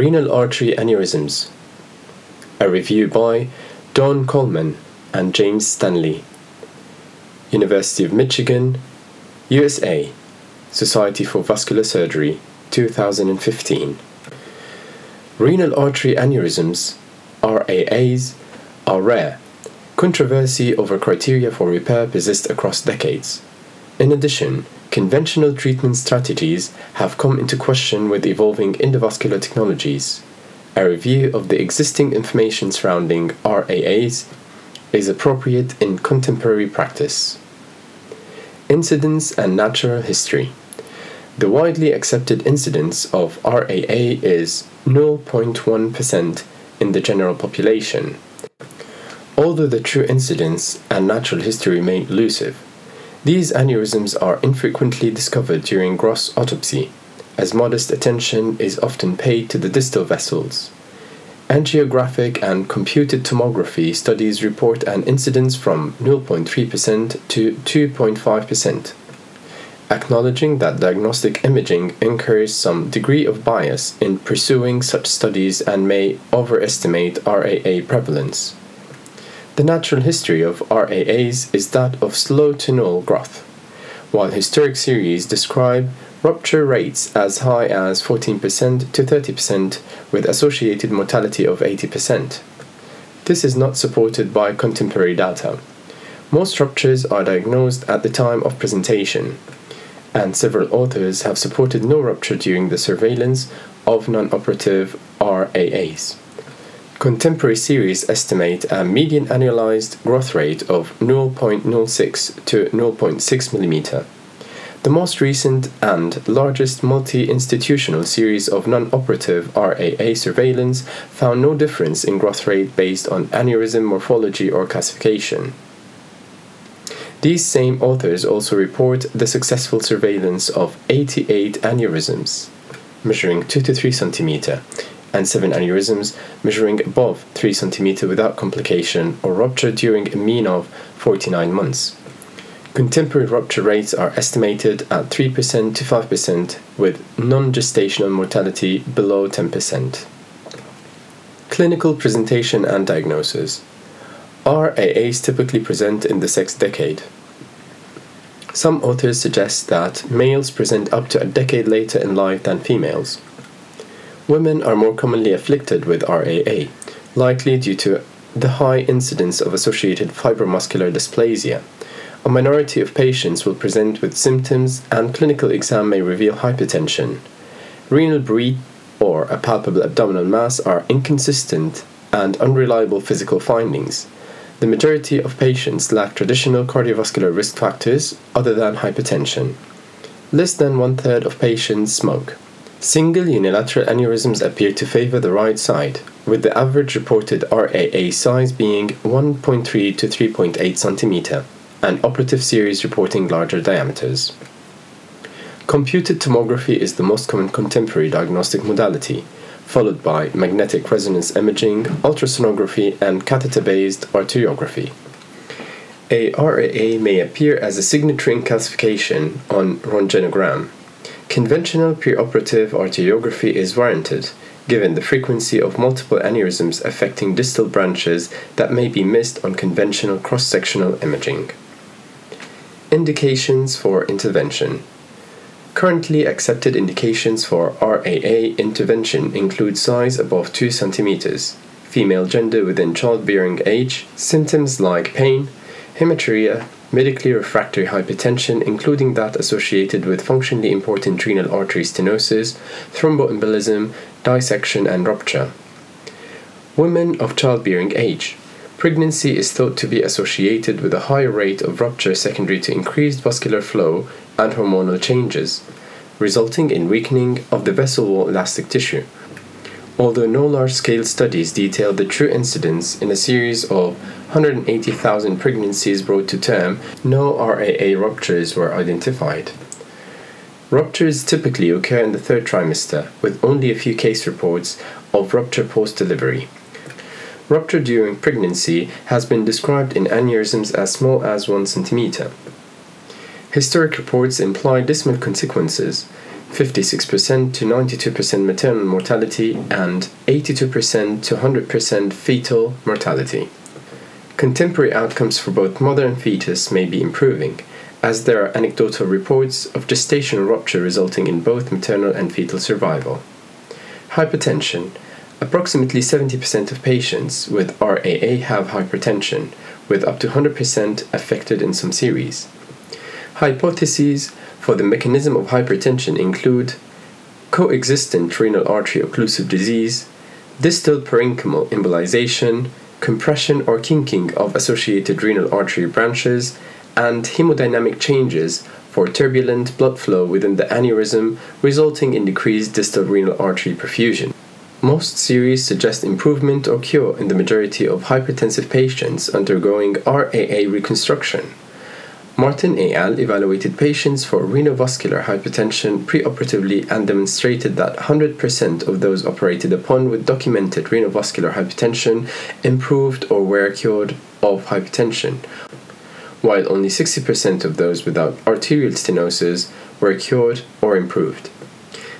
Renal Artery Aneurysms. A review by Dawn Coleman and James Stanley. University of Michigan, USA. Society for Vascular Surgery, 2015. Renal artery aneurysms, RAAs, are rare. Controversy over criteria for repair persists across decades. In addition, conventional treatment strategies have come into question with evolving endovascular technologies. A review of the existing information surrounding RAAs is appropriate in contemporary practice. Incidence and natural history. The widely accepted incidence of RAA is 0.1% in the general population. Although the true incidence and natural history remain elusive, these aneurysms are infrequently discovered during gross autopsy, as modest attention is often paid to the distal vessels. Angiographic and computed tomography studies report an incidence from 0.3% to 2.5%. Acknowledging that diagnostic imaging incurs some degree of bias in pursuing such studies and may overestimate RAA prevalence. The natural history of RAAs is that of slow to null growth, while historic series describe rupture rates as high as 14% to 30% with associated mortality of 80%. This is not supported by contemporary data. Most ruptures are diagnosed at the time of presentation, and several authors have supported no rupture during the surveillance of non operative RAAs. Contemporary series estimate a median annualized growth rate of 0.06 to 0.6 mm. The most recent and largest multi institutional series of non operative RAA surveillance found no difference in growth rate based on aneurysm morphology or classification. These same authors also report the successful surveillance of 88 aneurysms, measuring 2 to 3 cm, and 7 aneurysms measuring above 3 cm without complication or rupture during a mean of 49 months. Contemporary rupture rates are estimated at 3% to 5%, with non gestational mortality below 10%. Clinical presentation and diagnosis RAAs typically present in the sex decade. Some authors suggest that males present up to a decade later in life than females. Women are more commonly afflicted with RAA, likely due to the high incidence of associated fibromuscular dysplasia. A minority of patients will present with symptoms, and clinical exam may reveal hypertension. Renal bruit or a palpable abdominal mass are inconsistent and unreliable physical findings. The majority of patients lack traditional cardiovascular risk factors other than hypertension. Less than one third of patients smoke. Single unilateral aneurysms appear to favor the right side, with the average reported RAA size being 1.3 to 3.8 cm, and operative series reporting larger diameters. Computed tomography is the most common contemporary diagnostic modality, followed by magnetic resonance imaging, ultrasonography, and catheter based arteriography. A RAA may appear as a signature calcification on röntgenogram, Conventional preoperative arteriography is warranted, given the frequency of multiple aneurysms affecting distal branches that may be missed on conventional cross sectional imaging. Indications for intervention Currently accepted indications for RAA intervention include size above 2 cm, female gender within childbearing age, symptoms like pain, hematuria, medically refractory hypertension, including that associated with functionally important renal artery stenosis, thromboembolism, dissection, and rupture. Women of childbearing age. Pregnancy is thought to be associated with a higher rate of rupture secondary to increased vascular flow and hormonal changes, resulting in weakening of the vessel wall elastic tissue. Although no large scale studies detail the true incidence in a series of 180,000 pregnancies brought to term, no RAA ruptures were identified. Ruptures typically occur in the third trimester, with only a few case reports of rupture post delivery. Rupture during pregnancy has been described in aneurysms as small as 1 centimeter. Historic reports imply dismal consequences. 56% to 92% maternal mortality, and 82% to 100% fetal mortality. Contemporary outcomes for both mother and fetus may be improving, as there are anecdotal reports of gestational rupture resulting in both maternal and fetal survival. Hypertension. Approximately 70% of patients with RAA have hypertension, with up to 100% affected in some series. Hypotheses for the mechanism of hypertension include coexistent renal artery occlusive disease, distal parenchymal embolization, compression or kinking of associated renal artery branches, and hemodynamic changes for turbulent blood flow within the aneurysm, resulting in decreased distal renal artery perfusion. Most series suggest improvement or cure in the majority of hypertensive patients undergoing RAA reconstruction. Martin et al. evaluated patients for renovascular hypertension preoperatively and demonstrated that 100% of those operated upon with documented renovascular hypertension improved or were cured of hypertension, while only 60% of those without arterial stenosis were cured or improved.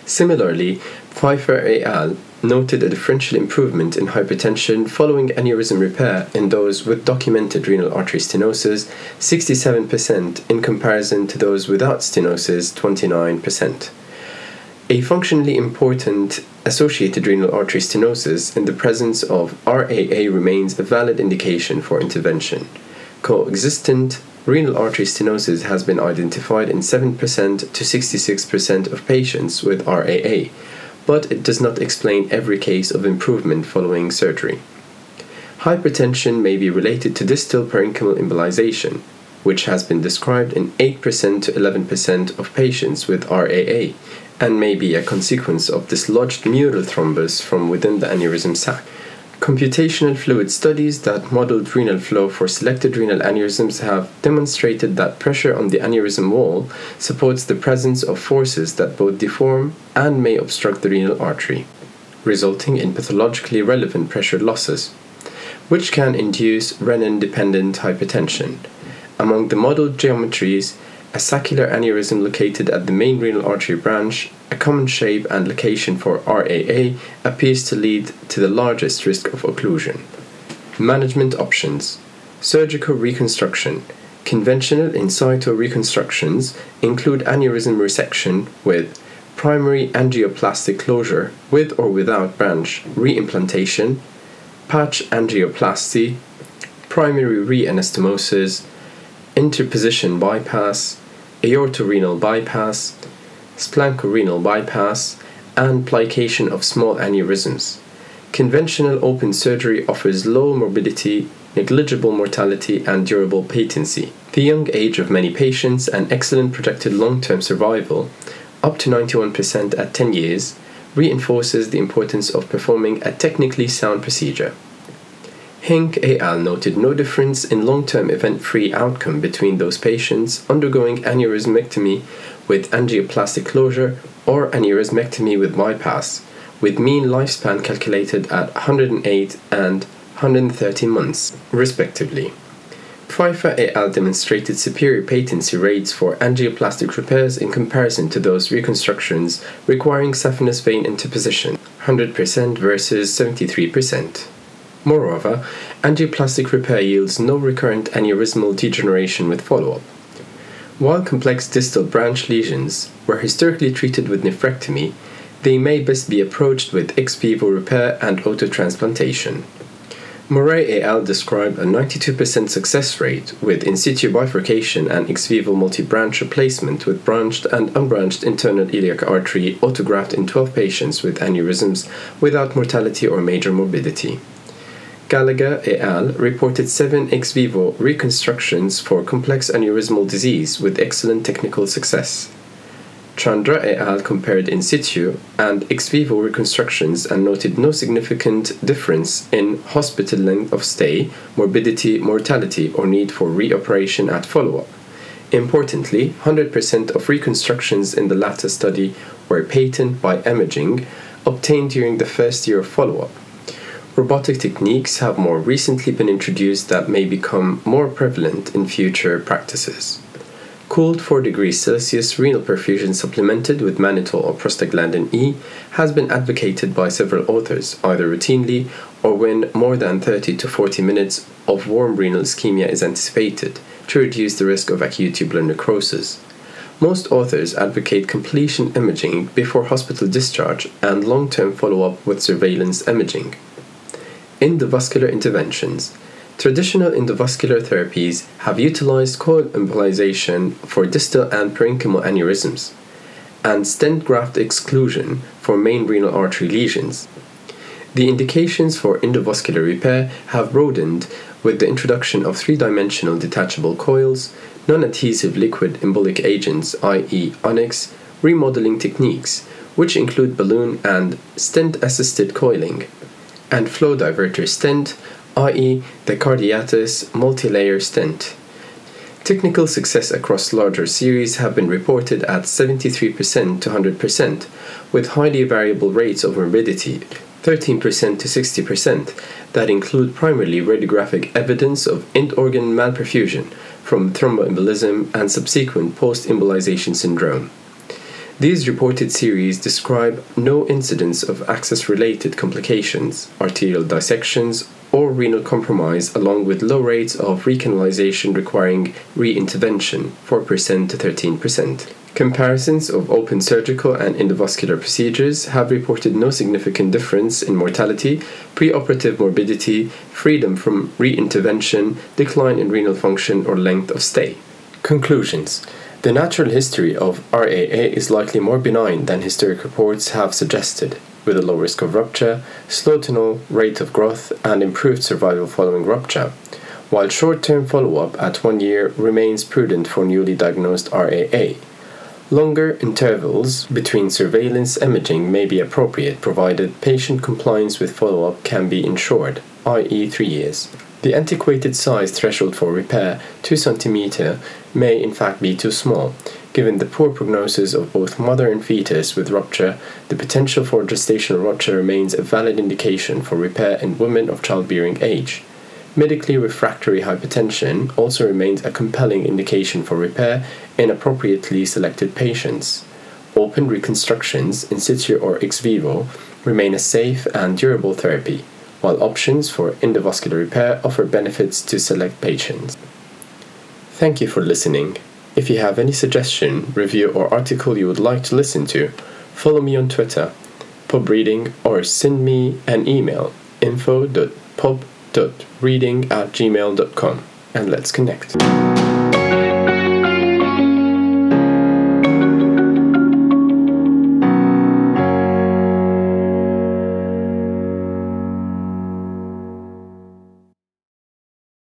Similarly, Pfeiffer et al. Noted a differential improvement in hypertension following aneurysm repair in those with documented renal artery stenosis, 67% in comparison to those without stenosis, 29%. A functionally important associated renal artery stenosis in the presence of RAA remains a valid indication for intervention coexistent renal artery stenosis has been identified in 7% to 66% of patients with RAA, but it does not explain every case of improvement following surgery. Hypertension may be related to distal parenchymal embolization, which has been described in 8% to 11% of patients with RAA and may be a consequence of dislodged mural thrombus from within the aneurysm sac. Computational fluid studies that modeled renal flow for selected renal aneurysms have demonstrated that pressure on the aneurysm wall supports the presence of forces that both deform and may obstruct the renal artery, resulting in pathologically relevant pressure losses, which can induce renin dependent hypertension. Among the modeled geometries, a saccular aneurysm located at the main renal artery branch, a common shape and location for RAA, appears to lead to the largest risk of occlusion. Management options Surgical reconstruction. Conventional in situ reconstructions include aneurysm resection with primary angioplastic closure with or without branch reimplantation, patch angioplasty, primary reanastomosis, interposition bypass, aortorenal bypass, splanchorenal bypass, and plication of small aneurysms. Conventional open surgery offers low morbidity, negligible mortality, and durable patency. The young age of many patients and excellent projected long term survival, up to 91% at 10 years, reinforces the importance of performing a technically sound procedure. Henke et al. noted no difference in long term event free outcome between those patients undergoing aneurysmectomy with angioplastic closure or aneurysmectomy with bypass, with mean lifespan calculated at 108 and 130 months, respectively. Pfeiffer et al. demonstrated superior patency rates for angioplastic repairs in comparison to those reconstructions requiring saphenous vein interposition, 100% versus 73%. Moreover, angioplastic repair yields no recurrent aneurysmal degeneration with follow up. While complex distal branch lesions were historically treated with nephrectomy, they may best be approached with ex vivo repair and autotransplantation. Moret et al. described a 92% success rate with in situ bifurcation and ex vivo multi branch replacement with branched and unbranched internal iliac artery autograft in 12 patients with aneurysms without mortality or major morbidity. Gallagher et al. reported seven ex vivo reconstructions for complex aneurysmal disease with excellent technical success. Chandra et al. compared in situ and ex vivo reconstructions and noted no significant difference in hospital length of stay, morbidity, mortality, or need for reoperation at follow up. Importantly, 100% of reconstructions in the latter study were patent by imaging obtained during the first year of follow up robotic techniques have more recently been introduced that may become more prevalent in future practices. cooled 4 degrees Celsius renal perfusion supplemented with mannitol or prostaglandin E has been advocated by several authors, either routinely or when more than 30 to 40 minutes of warm renal ischemia is anticipated to reduce the risk of acute tubular necrosis. Most authors advocate completion imaging before hospital discharge and long term follow up with surveillance imaging. Endovascular interventions. Traditional endovascular therapies have utilized coil embolization for distal and parenchymal aneurysms and stent graft exclusion for main renal artery lesions. The indications for endovascular repair have broadened with the introduction of three dimensional detachable coils, non adhesive liquid embolic agents, i.e., Onyx, remodeling techniques, which include balloon and stent assisted coiling, and flow diverter stent, i.e., the Cardiatis multilayer stent. Technical success across larger series have been reported at 73% to 100%, with highly variable rates of morbidity, 13% to 60%, that include primarily radiographic evidence of end organ malperfusion from thromboembolism and subsequent post embolization syndrome. These reported series describe no incidence of access related complications, arterial dissections, or renal compromise, along with low rates of recanalization requiring re intervention, 4% to 13%. Comparisons of open surgical and endovascular procedures have reported no significant difference in mortality, preoperative morbidity, freedom from re intervention, decline in renal function, or length of stay. Conclusions The natural history of RAA is likely more benign than historic reports have suggested, with a low risk of rupture, slow to no rate of growth, and improved survival following rupture while short term follow up at one year remains prudent for newly diagnosed RAA. Longer intervals between surveillance imaging may be appropriate provided patient compliance with follow up can be ensured, i.e., 3 years. The antiquated size threshold for repair, 2 cm, may in fact be too small. Given the poor prognosis of both mother and fetus with rupture, the potential for gestational rupture remains a valid indication for repair in women of childbearing age. Medically refractory hypertension also remains a compelling indication for repair in appropriately selected patients. Open reconstructions, in situ or ex vivo, remain a safe and durable therapy, while options for endovascular repair offer benefits to select patients. Thank you for listening. If you have any suggestion, review, or article you would like to listen to, follow me on Twitter, pubreading, or send me an email info.pub.reading at gmail.com and let's connect.